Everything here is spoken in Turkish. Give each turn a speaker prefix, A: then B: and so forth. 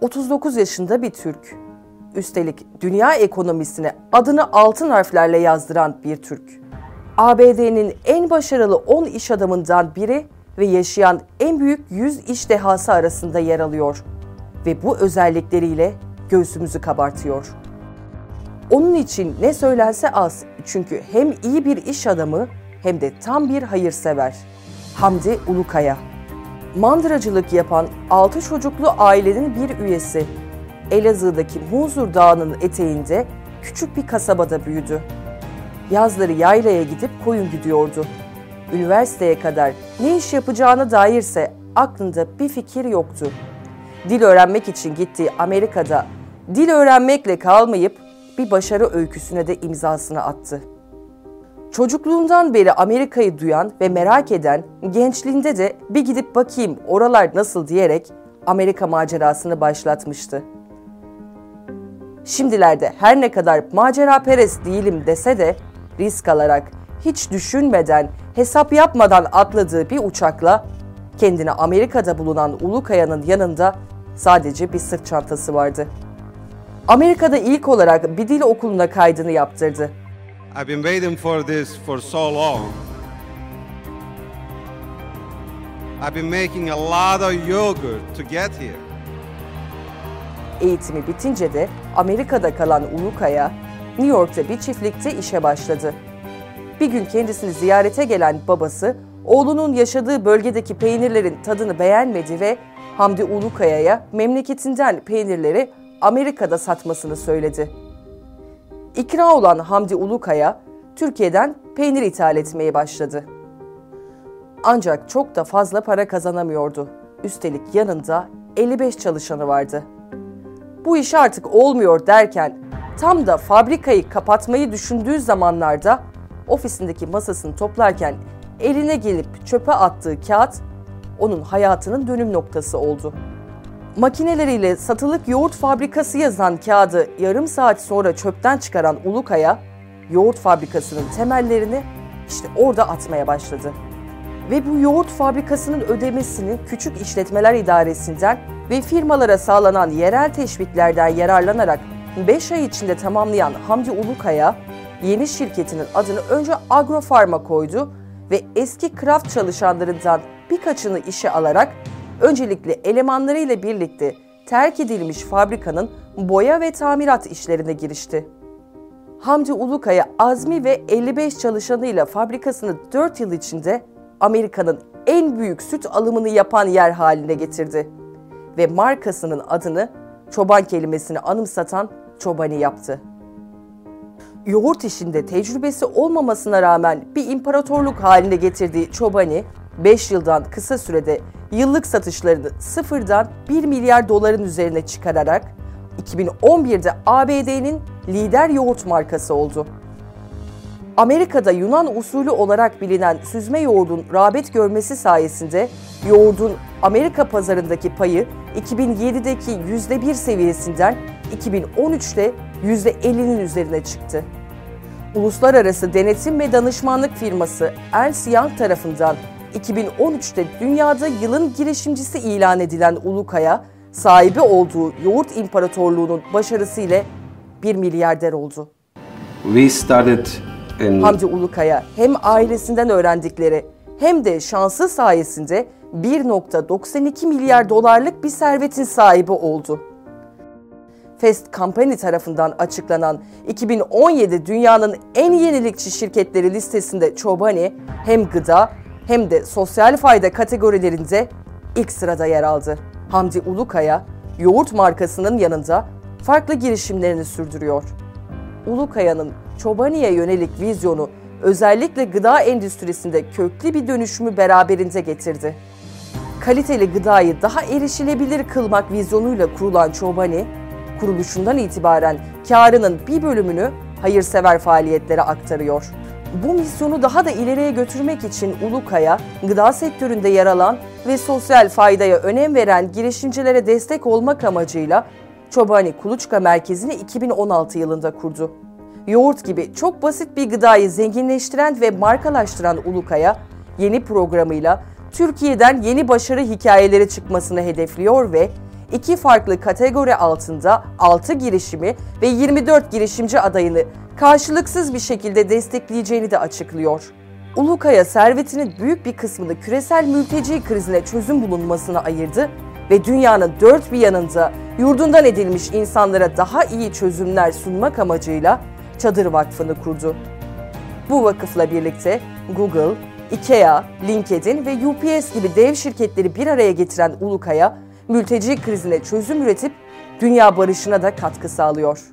A: 39 yaşında bir Türk. Üstelik dünya ekonomisine adını altın harflerle yazdıran bir Türk. ABD'nin en başarılı 10 iş adamından biri ve yaşayan en büyük 100 iş dehası arasında yer alıyor ve bu özellikleriyle göğsümüzü kabartıyor. Onun için ne söylense az çünkü hem iyi bir iş adamı hem de tam bir hayırsever. Hamdi Ulukaya Mandıracılık yapan 6 çocuklu ailenin bir üyesi. Elazığ'daki Muzur Dağı'nın eteğinde küçük bir kasabada büyüdü. Yazları yaylaya gidip koyun gidiyordu. Üniversiteye kadar ne iş yapacağına dairse aklında bir fikir yoktu. Dil öğrenmek için gittiği Amerika'da dil öğrenmekle kalmayıp bir başarı öyküsüne de imzasını attı. Çocukluğundan beri Amerika'yı duyan ve merak eden, gençliğinde de bir gidip bakayım oralar nasıl diyerek Amerika macerasını başlatmıştı. Şimdilerde her ne kadar macera perest değilim dese de risk alarak, hiç düşünmeden, hesap yapmadan atladığı bir uçakla kendine Amerika'da bulunan Ulukaya'nın yanında sadece bir sırt çantası vardı. Amerika'da ilk olarak bir dil okuluna kaydını yaptırdı.
B: I've been waiting for this for so long. I've been making a lot of yogurt to get here.
A: Eğitimi bitince de Amerika'da kalan Ulukaya, New York'ta bir çiftlikte işe başladı. Bir gün kendisini ziyarete gelen babası, oğlunun yaşadığı bölgedeki peynirlerin tadını beğenmedi ve Hamdi Ulukaya'ya memleketinden peynirleri Amerika'da satmasını söyledi. İkra olan Hamdi Ulukaya, Türkiye'den peynir ithal etmeye başladı. Ancak çok da fazla para kazanamıyordu. Üstelik yanında 55 çalışanı vardı. Bu iş artık olmuyor derken tam da fabrikayı kapatmayı düşündüğü zamanlarda ofisindeki masasını toplarken eline gelip çöpe attığı kağıt onun hayatının dönüm noktası oldu. Makineleriyle satılık yoğurt fabrikası yazan kağıdı yarım saat sonra çöpten çıkaran Ulukaya, yoğurt fabrikasının temellerini işte orada atmaya başladı. Ve bu yoğurt fabrikasının ödemesini küçük işletmeler idaresinden ve firmalara sağlanan yerel teşviklerden yararlanarak 5 ay içinde tamamlayan Hamdi Ulukaya, yeni şirketinin adını önce Agrofarma koydu ve eski kraft çalışanlarından birkaçını işe alarak öncelikle elemanlarıyla birlikte terk edilmiş fabrikanın boya ve tamirat işlerine girişti. Hamdi Ulukaya azmi ve 55 çalışanıyla fabrikasını 4 yıl içinde Amerika'nın en büyük süt alımını yapan yer haline getirdi ve markasının adını çoban kelimesini anımsatan çobani yaptı. Yoğurt işinde tecrübesi olmamasına rağmen bir imparatorluk haline getirdiği Çobani, 5 yıldan kısa sürede yıllık satışlarını sıfırdan 1 milyar doların üzerine çıkararak 2011'de ABD'nin lider yoğurt markası oldu. Amerika'da Yunan usulü olarak bilinen süzme yoğurdun rağbet görmesi sayesinde yoğurdun Amerika pazarındaki payı 2007'deki %1 seviyesinden 2013'te %50'nin üzerine çıktı. Uluslararası denetim ve danışmanlık firması Ernst Young tarafından 2013'te dünyada yılın girişimcisi ilan edilen Ulukaya, sahibi olduğu yoğurt imparatorluğunun başarısıyla bir milyarder oldu.
C: We started in
A: Hamdi Ulukaya hem ailesinden öğrendikleri hem de şansı sayesinde 1.92 milyar dolarlık bir servetin sahibi oldu. Fast Company tarafından açıklanan 2017 dünyanın en yenilikçi şirketleri listesinde Chobani hem gıda hem de sosyal fayda kategorilerinde ilk sırada yer aldı. Hamdi Ulukaya, yoğurt markasının yanında farklı girişimlerini sürdürüyor. Ulukaya'nın Çobani'ye yönelik vizyonu özellikle gıda endüstrisinde köklü bir dönüşümü beraberinde getirdi. Kaliteli gıdayı daha erişilebilir kılmak vizyonuyla kurulan Çobani, kuruluşundan itibaren karının bir bölümünü hayırsever faaliyetlere aktarıyor. Bu misyonu daha da ileriye götürmek için Ulukaya, gıda sektöründe yer alan ve sosyal faydaya önem veren girişimcilere destek olmak amacıyla Çobani Kuluçka Merkezi'ni 2016 yılında kurdu. Yoğurt gibi çok basit bir gıdayı zenginleştiren ve markalaştıran Ulukaya, yeni programıyla Türkiye'den yeni başarı hikayeleri çıkmasını hedefliyor ve iki farklı kategori altında 6 girişimi ve 24 girişimci adayını karşılıksız bir şekilde destekleyeceğini de açıklıyor. Ulukaya servetinin büyük bir kısmını küresel mülteci krizine çözüm bulunmasına ayırdı ve dünyanın dört bir yanında yurdundan edilmiş insanlara daha iyi çözümler sunmak amacıyla Çadır Vakfı'nı kurdu. Bu vakıfla birlikte Google, IKEA, LinkedIn ve UPS gibi dev şirketleri bir araya getiren Ulukaya, mülteci krizine çözüm üretip dünya barışına da katkı sağlıyor.